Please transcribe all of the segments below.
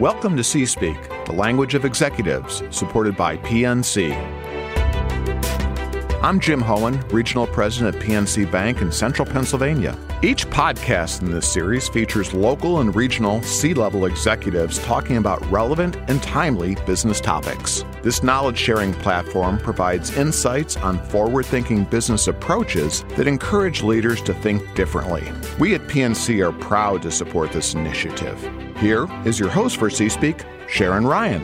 Welcome to C Speak, the language of executives, supported by PNC. I'm Jim Hohen, Regional President of PNC Bank in Central Pennsylvania. Each podcast in this series features local and regional C level executives talking about relevant and timely business topics. This knowledge sharing platform provides insights on forward thinking business approaches that encourage leaders to think differently. We at PNC are proud to support this initiative. Here is your host for C Speak, Sharon Ryan.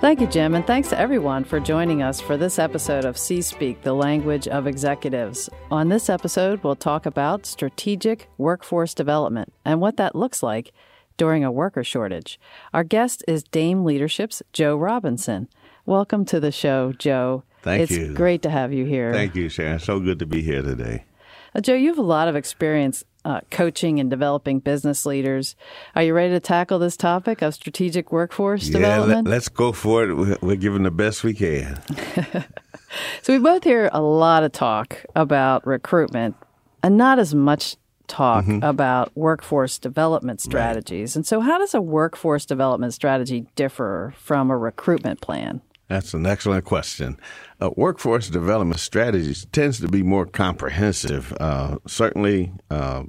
Thank you, Jim, and thanks to everyone for joining us for this episode of C Speak, the language of executives. On this episode, we'll talk about strategic workforce development and what that looks like during a worker shortage. Our guest is Dame Leadership's Joe Robinson. Welcome to the show, Joe. Thank it's you. It's great to have you here. Thank you, Sharon. So good to be here today. Uh, Joe, you have a lot of experience uh, coaching and developing business leaders. Are you ready to tackle this topic of strategic workforce yeah, development? Let, us go for it. We're, we're giving the best we can. so we both hear a lot of talk about recruitment and not as much talk mm-hmm. about workforce development strategies. Right. And so how does a workforce development strategy differ from a recruitment plan? That's an excellent question. Uh, workforce development strategies tends to be more comprehensive. Uh, certainly, uh,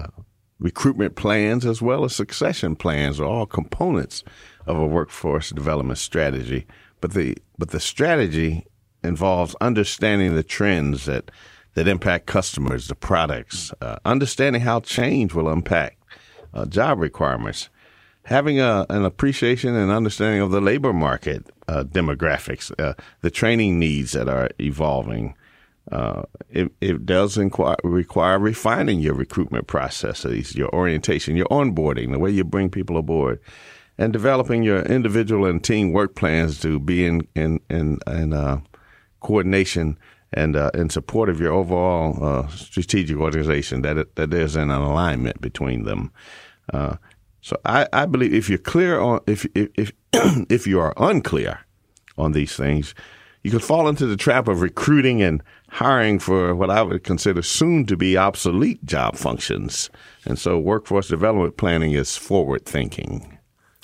uh, recruitment plans as well as succession plans are all components of a workforce development strategy. But the but the strategy involves understanding the trends that that impact customers, the products, uh, understanding how change will impact uh, job requirements having a, an appreciation and understanding of the labor market uh, demographics, uh, the training needs that are evolving. Uh, it, it, does require refining your recruitment processes, your orientation, your onboarding, the way you bring people aboard, and developing your individual and team work plans to be in in in, in uh, coordination and uh, in support of your overall uh, strategic organization. That it, that there's an alignment between them. So I, I believe if you're clear on if if if, if you are unclear on these things, you could fall into the trap of recruiting and hiring for what I would consider soon to be obsolete job functions. And so workforce development planning is forward thinking.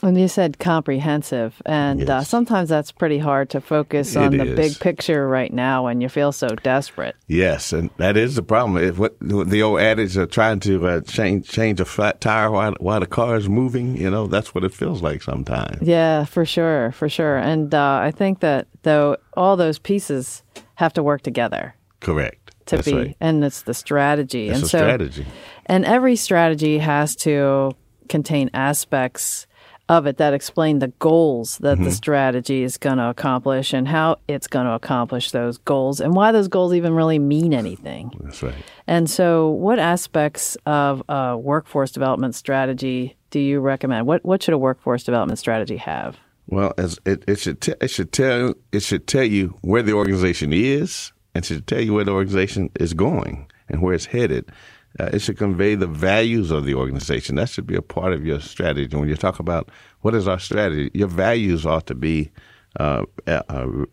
And you said comprehensive, and uh, yes. uh, sometimes that's pretty hard to focus on it the is. big picture right now when you feel so desperate. Yes, and that is the problem. If what the old adage of trying to uh, change change a flat tire while while the car is moving, you know, that's what it feels like sometimes. Yeah, for sure, for sure. And uh, I think that though all those pieces have to work together. Correct. To that's be, right. and it's the strategy. It's and a so, strategy. And every strategy has to contain aspects of it that explain the goals that mm-hmm. the strategy is going to accomplish and how it's going to accomplish those goals and why those goals even really mean anything. That's right. And so, what aspects of a workforce development strategy do you recommend? What what should a workforce development strategy have? Well, as it, it should t- it should tell it should tell you where the organization is and should tell you where the organization is going and where it's headed. Uh, it should convey the values of the organization. That should be a part of your strategy. When you talk about what is our strategy, your values ought to be uh, uh,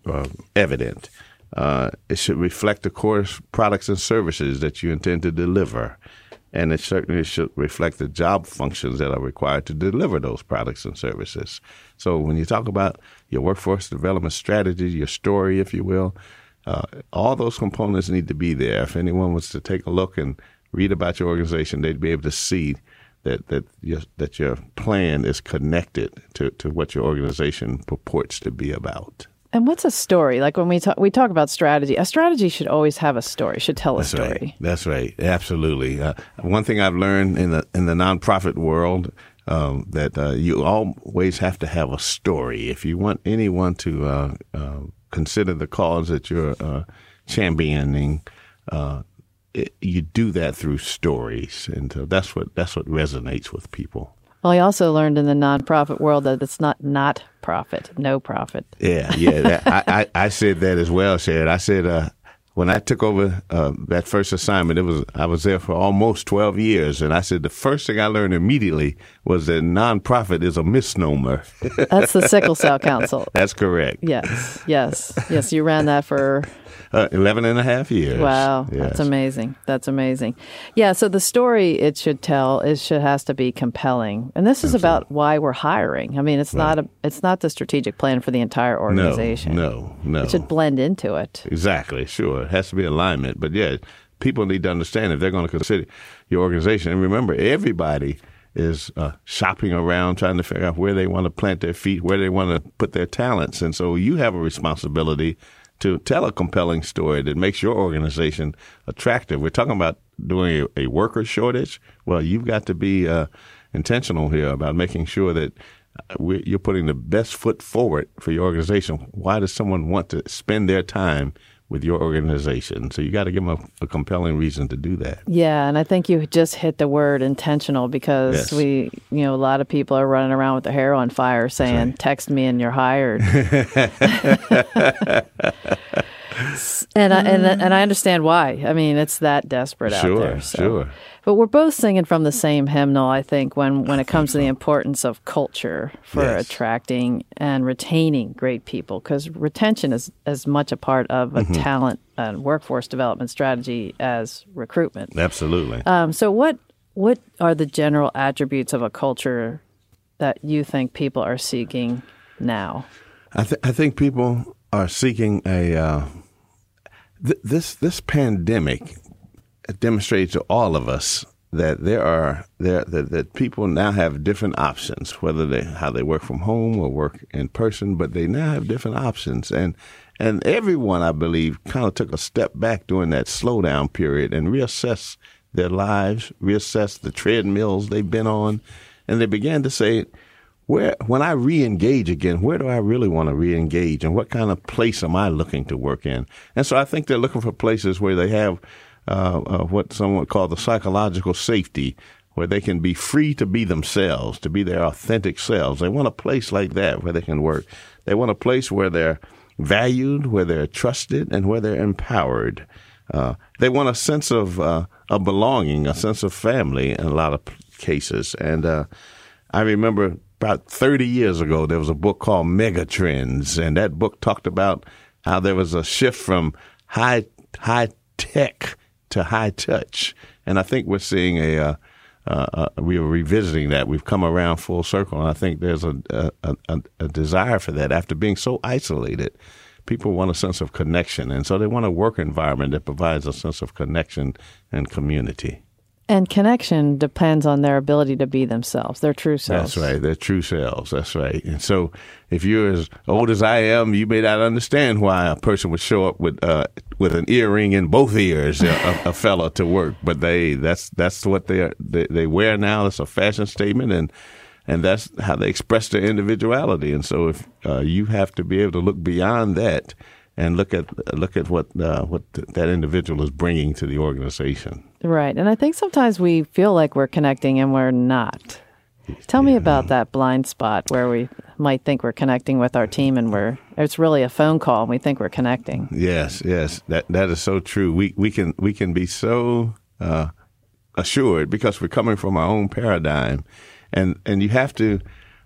uh evident. Uh, it should reflect the core products and services that you intend to deliver. And it certainly should reflect the job functions that are required to deliver those products and services. So when you talk about your workforce development strategy, your story, if you will, uh, all those components need to be there. If anyone was to take a look and read about your organization, they'd be able to see that that your, that your plan is connected to, to what your organization purports to be about. And what's a story? Like when we talk, we talk about strategy. A strategy should always have a story. Should tell That's a story. Right. That's right. Absolutely. Uh, one thing I've learned in the in the nonprofit world um, that uh, you always have to have a story if you want anyone to uh, uh consider the cause that you're uh, championing. Uh, it, you do that through stories, and so that's what that's what resonates with people. Well, I also learned in the nonprofit world that it's not not profit, no profit. Yeah, yeah. That, I, I, I said that as well, Sharon. I said uh, when I took over uh, that first assignment, it was I was there for almost twelve years, and I said the first thing I learned immediately was that nonprofit is a misnomer. That's the Sickle Cell Council. That's correct. Yes, yes, yes. You ran that for uh, 11 and a half years. Wow, Yes. that's amazing. That's amazing. Yeah, so the story it should tell is should has to be compelling, and this is about why we're hiring. I mean, it's not a it's not the strategic plan for the entire No, organization. no, no. It should blend into it. Exactly, sure. It has to be alignment. But yeah, people need to understand if they're going to consider your organization. And remember, everybody is uh, shopping around trying to figure out where they want to plant their feet, where they want to put their talents. And so you have a responsibility to tell a compelling story that makes your organization attractive. We're talking about doing a, a worker shortage. Well, you've got to be uh, intentional here about making sure that uh, you're putting the best foot forward for your organization. Why does someone want to spend their time with your organization? So you got to give them a, a compelling reason to do that. Yeah, and I think you just hit the word intentional because Yes. we, you know, a lot of people are running around with their hair on fire saying, "Text me and you're hired." and I, and and I understand why. I mean, it's that desperate out Sure, there. so. sure. But we're both singing from the same hymnal, I think, when when it comes to the importance of culture for Yes. attracting and retaining great people, because retention is as much a part of Mm-hmm. a talent and workforce development strategy as recruitment. Absolutely. Um, so, what what are the general attributes of a culture that you think people are seeking now? I, th- I think people are seeking a uh, th- this this pandemic demonstrated to all of us that there are there that, that people now have different options, whether they how they work from home or work in person, but they now have different options and. And everyone, I believe, kind of took a step back during that slowdown period and reassessed their lives, reassessed the treadmills they've been on, and they began to say, where when I re-engage again, where do I really want to re-engage, and what kind of place am I looking to work in? And so I think they're looking for places where they have uh, uh, what some would call the psychological safety, where they can be free to be themselves, to be their authentic selves. They want a place like that where they can work. They want a place where they're valued, where they're trusted, and where they're empowered. Uh, they want a sense of uh, of belonging, a sense of family in a lot of cases. And uh, I remember about 30 years ago, there was a book called Megatrends, and that book talked about how there was a shift from high high tech to high touch. And I think we're seeing a uh, uh, uh, we are revisiting that. We've come around full circle, and I think there's a a, a a desire for that after being so isolated. People want a sense of connection, and so they want a work environment that provides a sense of connection and community. And connection depends on their ability to be themselves, their true selves. That's right. They're true selves. That's right. And so, if you're as old as I am, you may not understand why a person would show up with uh, with an earring in both ears, a, a fella to work. But they that's that's what they are, they, they wear now. It's a fashion statement, and and that's how they express their individuality. And so, if uh, you have to be able to look beyond that and look at look at what uh, what that individual is bringing to the organization. Right. And I think sometimes we feel like we're connecting and we're not. Tell me about that blind spot where we might think we're connecting with our team and we're it's really a phone call and we think we're connecting. Yes, yes, that that is so true. We we can we can be so uh, assured because we're coming from our own paradigm, and and you have to.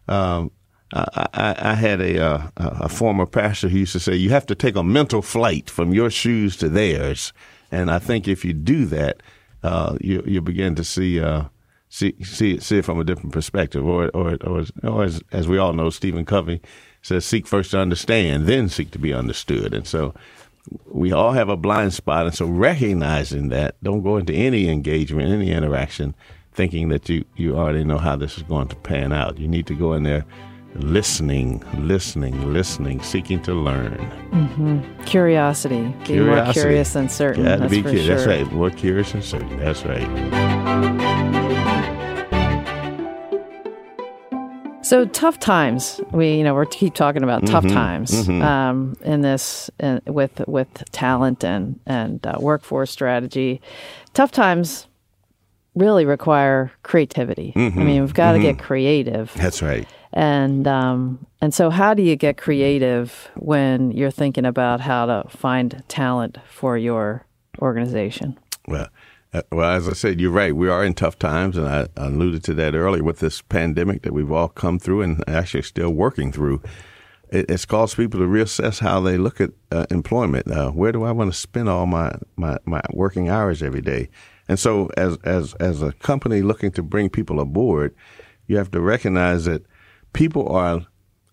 Um, I, I, had a uh, a former pastor who used to say you have to take a mental flight from your shoes to theirs, and I think if you do that, uh, you you begin to see. Uh, See, see, see it from a different perspective, or, or, or, or as, as we all know, Stephen Covey says, "Seek first to understand, then seek to be understood." And so, we all have a blind spot, and so recognizing that, don't go into any engagement, any interaction, thinking that you you already know how this is going to pan out. You need to go in there, listening, listening, listening, seeking to learn. Curiosity. Be more curious than certain. Got to that's be for curious. sure. That's right. More curious and certain. That's right. So tough times. We, you know, we're keep talking about Mm-hmm. tough times um, in this in, with with talent and and uh, workforce strategy. Tough times really require creativity. Mm-hmm. I mean, we've got to get creative, That's right. And um, and so how do you get creative when you're thinking about how to find talent for your organization? Well, uh, well, as I said, you're right. We are in tough times, and I, alluded to that earlier with this pandemic that we've all come through and actually still working through. it, it's caused people to reassess how they look at uh, employment. Uh, where do I want to spend all my, my, my working hours every day? And so, as as as a company looking to bring people aboard, you have to recognize that people are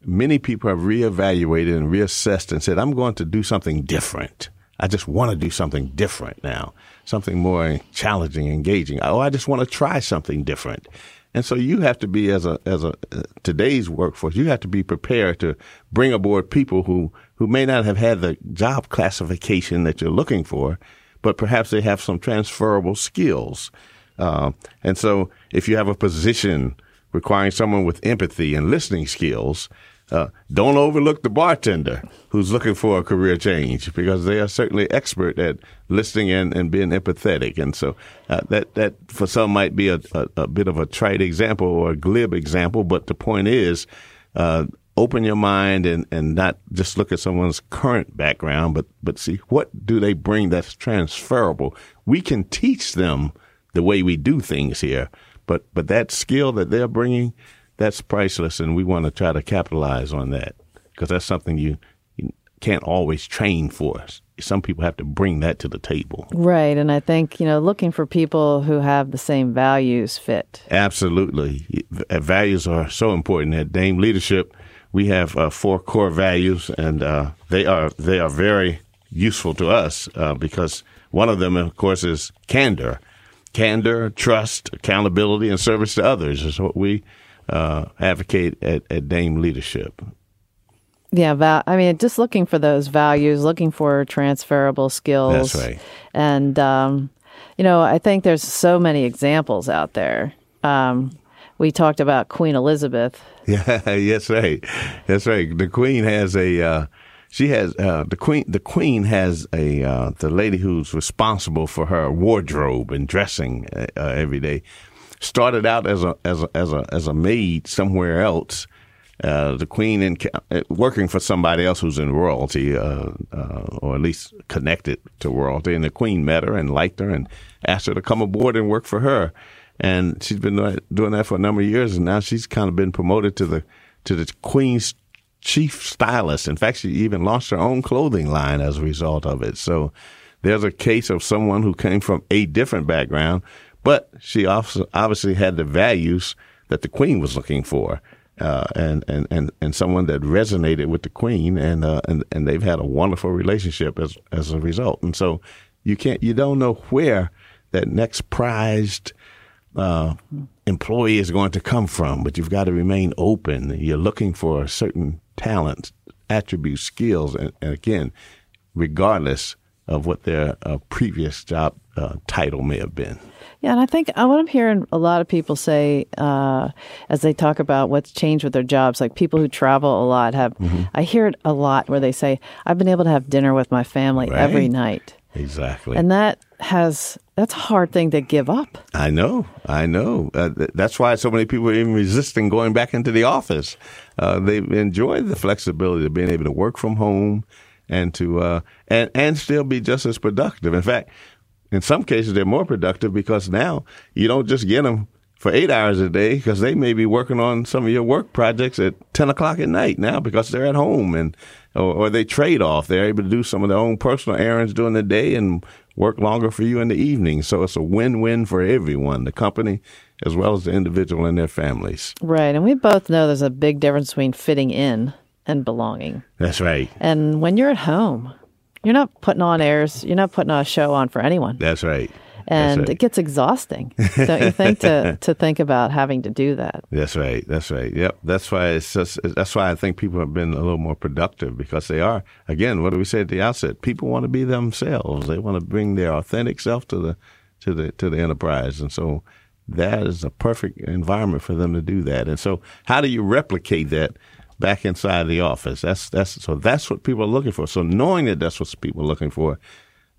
many people have reevaluated and reassessed and said, "I'm going to do something different." I just want to do something different now, something more challenging, engaging. Oh, I just want to try something different. And so you have to be as a as a uh, today's workforce, you have to be prepared to bring aboard people who who may not have had the job classification that you're looking for, but perhaps they have some transferable skills. Uh, and so if you have a position requiring someone with empathy and listening skills, uh, don't overlook the bartender who's looking for a career change because they are certainly expert at listening and, and being empathetic. And so uh, that that for some might be a, a, a, bit of a trite example or a glib example, but the point is. Uh, open your mind and, and not just look at someone's current background, but, but see what do they bring that's transferable. We can teach them the way we do things here, but, but that skill that they're bringing, that's priceless, and we want to try to capitalize on that because that's something you, you can't always train for. Some people have to bring that to the table. Right, and I think you know looking for people who have the same values fit. Absolutely, values are so important. At Dame Leadership, we have uh, four core values, and uh, they are they are very useful to us uh, because one of them, of course, is candor. Candor, trust, accountability, and service to others is what we uh, advocate at, at Dame Leadership. Yeah, val- I mean, just looking for those values, looking for transferable skills. That's right. And, um, you know, I think there's so many examples out there. Um, we talked about Queen Elizabeth. Yeah, that's right. That's right. The Queen has a. Uh, she has uh, the queen. The queen has a uh, the lady who's responsible for her wardrobe and dressing uh, every day started out as a as a as a as a maid somewhere else. Uh, the queen in uh, working for somebody else who's in royalty, uh, uh, or at least connected to royalty, and the queen met her and liked her and asked her to come aboard and work for her. And she's been doing that for a number of years, and now she's kind of been promoted to the to the queen's chief stylist. In fact, she even launched her own clothing line as a result of it. So there's a case of someone who came from a different background but she also obviously had the values that the queen was looking for. Uh, and, and, and, and someone that resonated with the queen and, uh, and, and they've had a wonderful relationship as, as a result. And so you can't, you don't know where that next prized, uh, employee is going to come from, but you've got to remain open. You're looking for a certain talents, attributes, skills, and, and again, regardless of what their uh, previous job uh, title may have been. Yeah, and I think what I'm hearing a lot of people say uh, as they talk about what's changed with their jobs, like people who travel a lot have, mm-hmm. I hear it a lot where they say, I've been able to have dinner with my family right. every night. Exactly. And that has, that's a hard thing to give up. I know. I know. Uh, that's why so many people are even resisting going back into the office. Uh, they enjoy the flexibility of being able to work from home and to, uh, and, and still be just as productive. In fact, in some cases, they're more productive because now you don't just get them for eight hours a day because they may be working on some of your work projects at 10 o'clock at night now because they're at home and or, or, they trade off. They're able to do some of their own personal errands during the day and work longer for you in the evening. So it's a win-win for everyone, the company as well as the individual and their families. Right. And we both know there's a big difference between fitting in and belonging. That's right. And when you're at home, you're not putting on airs. You're not putting on a show on for anyone. That's right. And right. it gets exhausting, don't you think, to, to think about having to do that? That's right. That's right. Yep. That's why it's just. That's why I think people have been a little more productive because they are. Again, what do we say at the outset? People want to be themselves. They want to bring their authentic self to the to the to the enterprise, and so that is a perfect environment for them to do that. And so, how do you replicate that? back inside the office. That's that's so that's what people are looking for. So knowing that that's what people are looking for,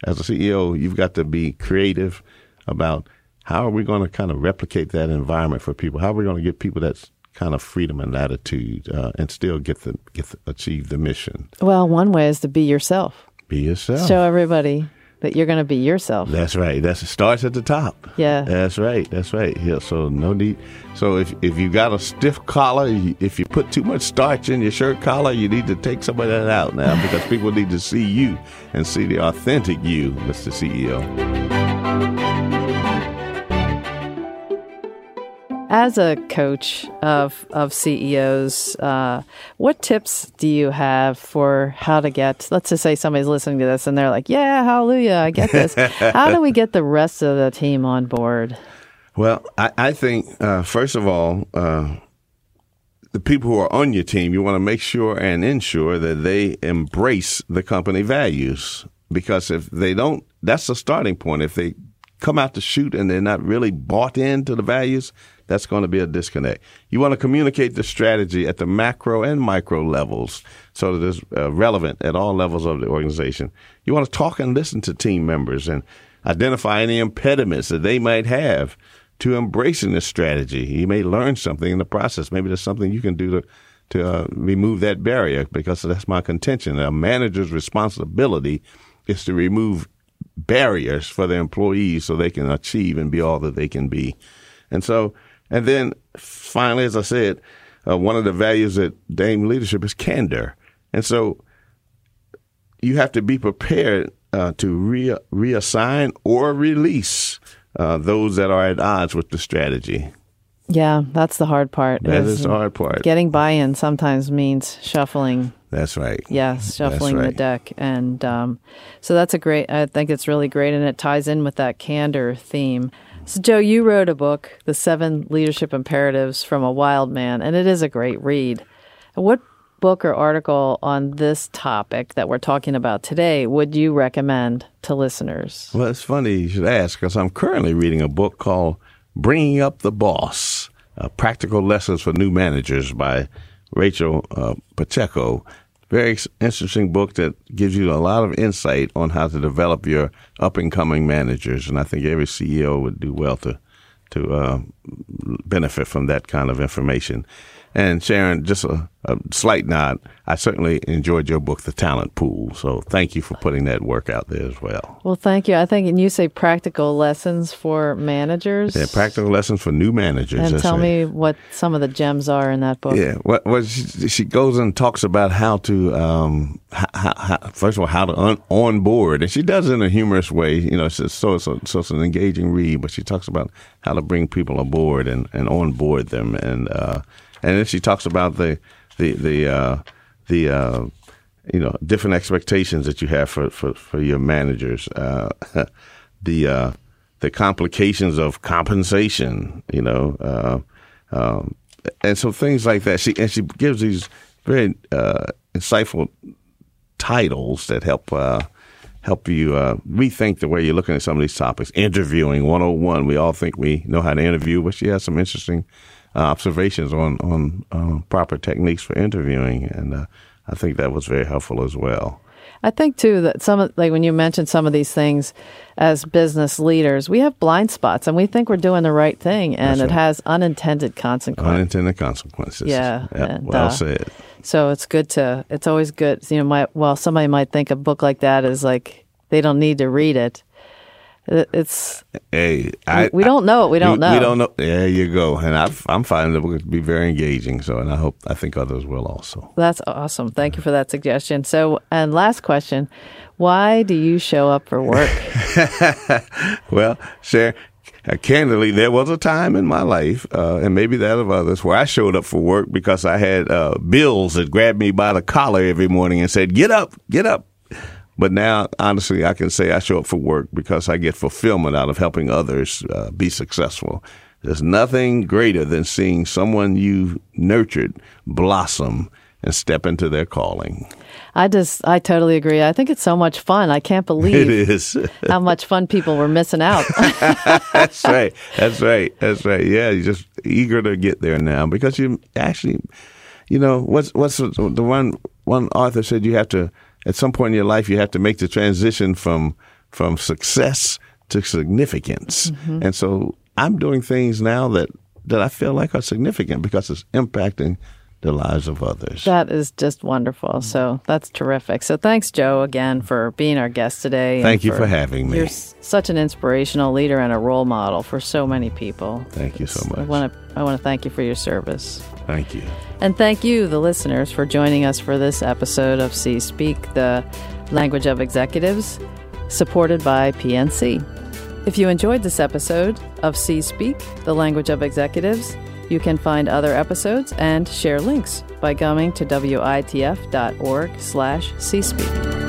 as a CEO, you've got to be creative about how are we going to kind of replicate that environment for people. How are we going to get people that kind of freedom and latitude uh, and still get the get the, achieve the mission. Well, one way is to be yourself. Be yourself. Show everybody that you're going to be yourself. That's right. That's it starts at the top. Yeah. That's right. That's right. Yeah. So no need. So if if you got a stiff collar, if you put too much starch in your shirt collar, you need to take some of that out now because people need to see you and see the authentic you, Mr. CEO. As a coach of of CEOs, uh, what tips do you have for how to get? Let's just say somebody's listening to this and they're like, "Yeah, hallelujah, I get this." how do we get the rest of the team on board? Well, I, I think uh, first of all, uh, the people who are on your team, you want to make sure and ensure that they embrace the company values. Because if they don't, that's the starting point. If they come out to shoot and they're not really bought into the values, that's going to be a disconnect. You want to communicate the strategy at the macro and micro levels so that it's uh, relevant at all levels of the organization. You want to talk and listen to team members and identify any impediments that they might have to embracing this strategy. You may learn something in the process. Maybe there's something you can do to to uh, remove that barrier because that's my contention. A manager's responsibility is to remove barriers for their employees so they can achieve and be all that they can be. And so and then finally, as I said, uh, one of the values that Dame leadership is candor. And so you have to be prepared uh, to re- reassign or release uh, those that are at odds with the strategy. Yeah, that's the hard part. That is, is the hard part. Getting buy-in sometimes means shuffling. That's right. Yes, shuffling right. the deck, and um, so that's a great. I think it's really great, and it ties in with that candor theme. So, Joe, you wrote a book, The Seven Leadership Imperatives from a Wild Man, and it is a great read. What book or article on this topic that we're talking about today would you recommend to listeners? Well, it's funny you should ask because I'm currently reading a book called Bringing Up the Boss uh, Practical Lessons for New Managers by Rachel uh, Pacheco very interesting book that gives you a lot of insight on how to develop your up and coming managers. And I think every CEO would do well to to uh, benefit from that kind of information. And Sharon, just a, a, slight nod. I certainly enjoyed your book, The Talent Pool. So thank you for putting that work out there as well. Well, thank you. I think, and you say practical lessons for managers. Yeah, practical lessons for new managers. And tell me what some of the gems are in that book. Yeah, what, what she, she goes and talks about how to, um, how, how, first of all, how to un, on board, and she does it in a humorous way. You know, so, so, so, so it's an engaging read, but she talks about how to bring people aboard and, and on board them and. Uh, and then she talks about the the the uh, the uh, you know different expectations that you have for for, for your managers. Uh, the uh, the complications of compensation, you know, uh, um, and so things like that. She and she gives these very uh, insightful titles that help help you uh, rethink the way you're looking at some of these topics. Interviewing 101. We all think we know how to interview, but she has some interesting uh, observations on on uh, proper techniques for interviewing, and uh, I think that was very helpful as well. I think too that some of like when you mentioned some of these things as business leaders, we have blind spots and we think we're doing the right thing, and right. it has unintended consequences. Unintended consequences. Yeah. Yep. And, well uh, said. So it's good to. It's always good. You know, my, while somebody might think a book like that is like they don't need to read it, it's hey, I, we, don't know We don't we, know. We don't know. There you go. And i am finding it to be very engaging. So, and I hope I think others will also. That's awesome. Thank you for that suggestion. So, and last question: Why do you show up for work? well, uh, candidly, there was a time in my life, uh, and maybe that of others, where I showed up for work because I had uh, bills that grabbed me by the collar every morning and said, "Get up, get up." But now, honestly, I can say I show up for work because I get fulfillment out of helping others uh, be successful. There's nothing greater than seeing someone you nurtured blossom and step into their calling. I just, I totally agree. I think it's so much fun. I can't believe it is how much fun people were missing out. That's right. That's right. That's right. Yeah, you're just eager to get there now because you actually, you know, what's what's the one one author said you have to at some point in your life, you have to make the transition from from success to significance. Mm-hmm. And so I'm doing things now that that I feel like are significant because it's impacting the lives of others. That is just wonderful. So that's terrific. So thanks, Joe, again for being our guest today. Thank you for, for having me. You're such an inspirational leader and a role model for so many people. Thank you so much. I want to I want to thank you for your service. Thank you. And thank you, the listeners, for joining us for this episode of C Speak, the language of executives, supported by PNC. If you enjoyed this episode of C Speak, the language of executives, you can find other episodes and share links by going to witf.org slash cspeak.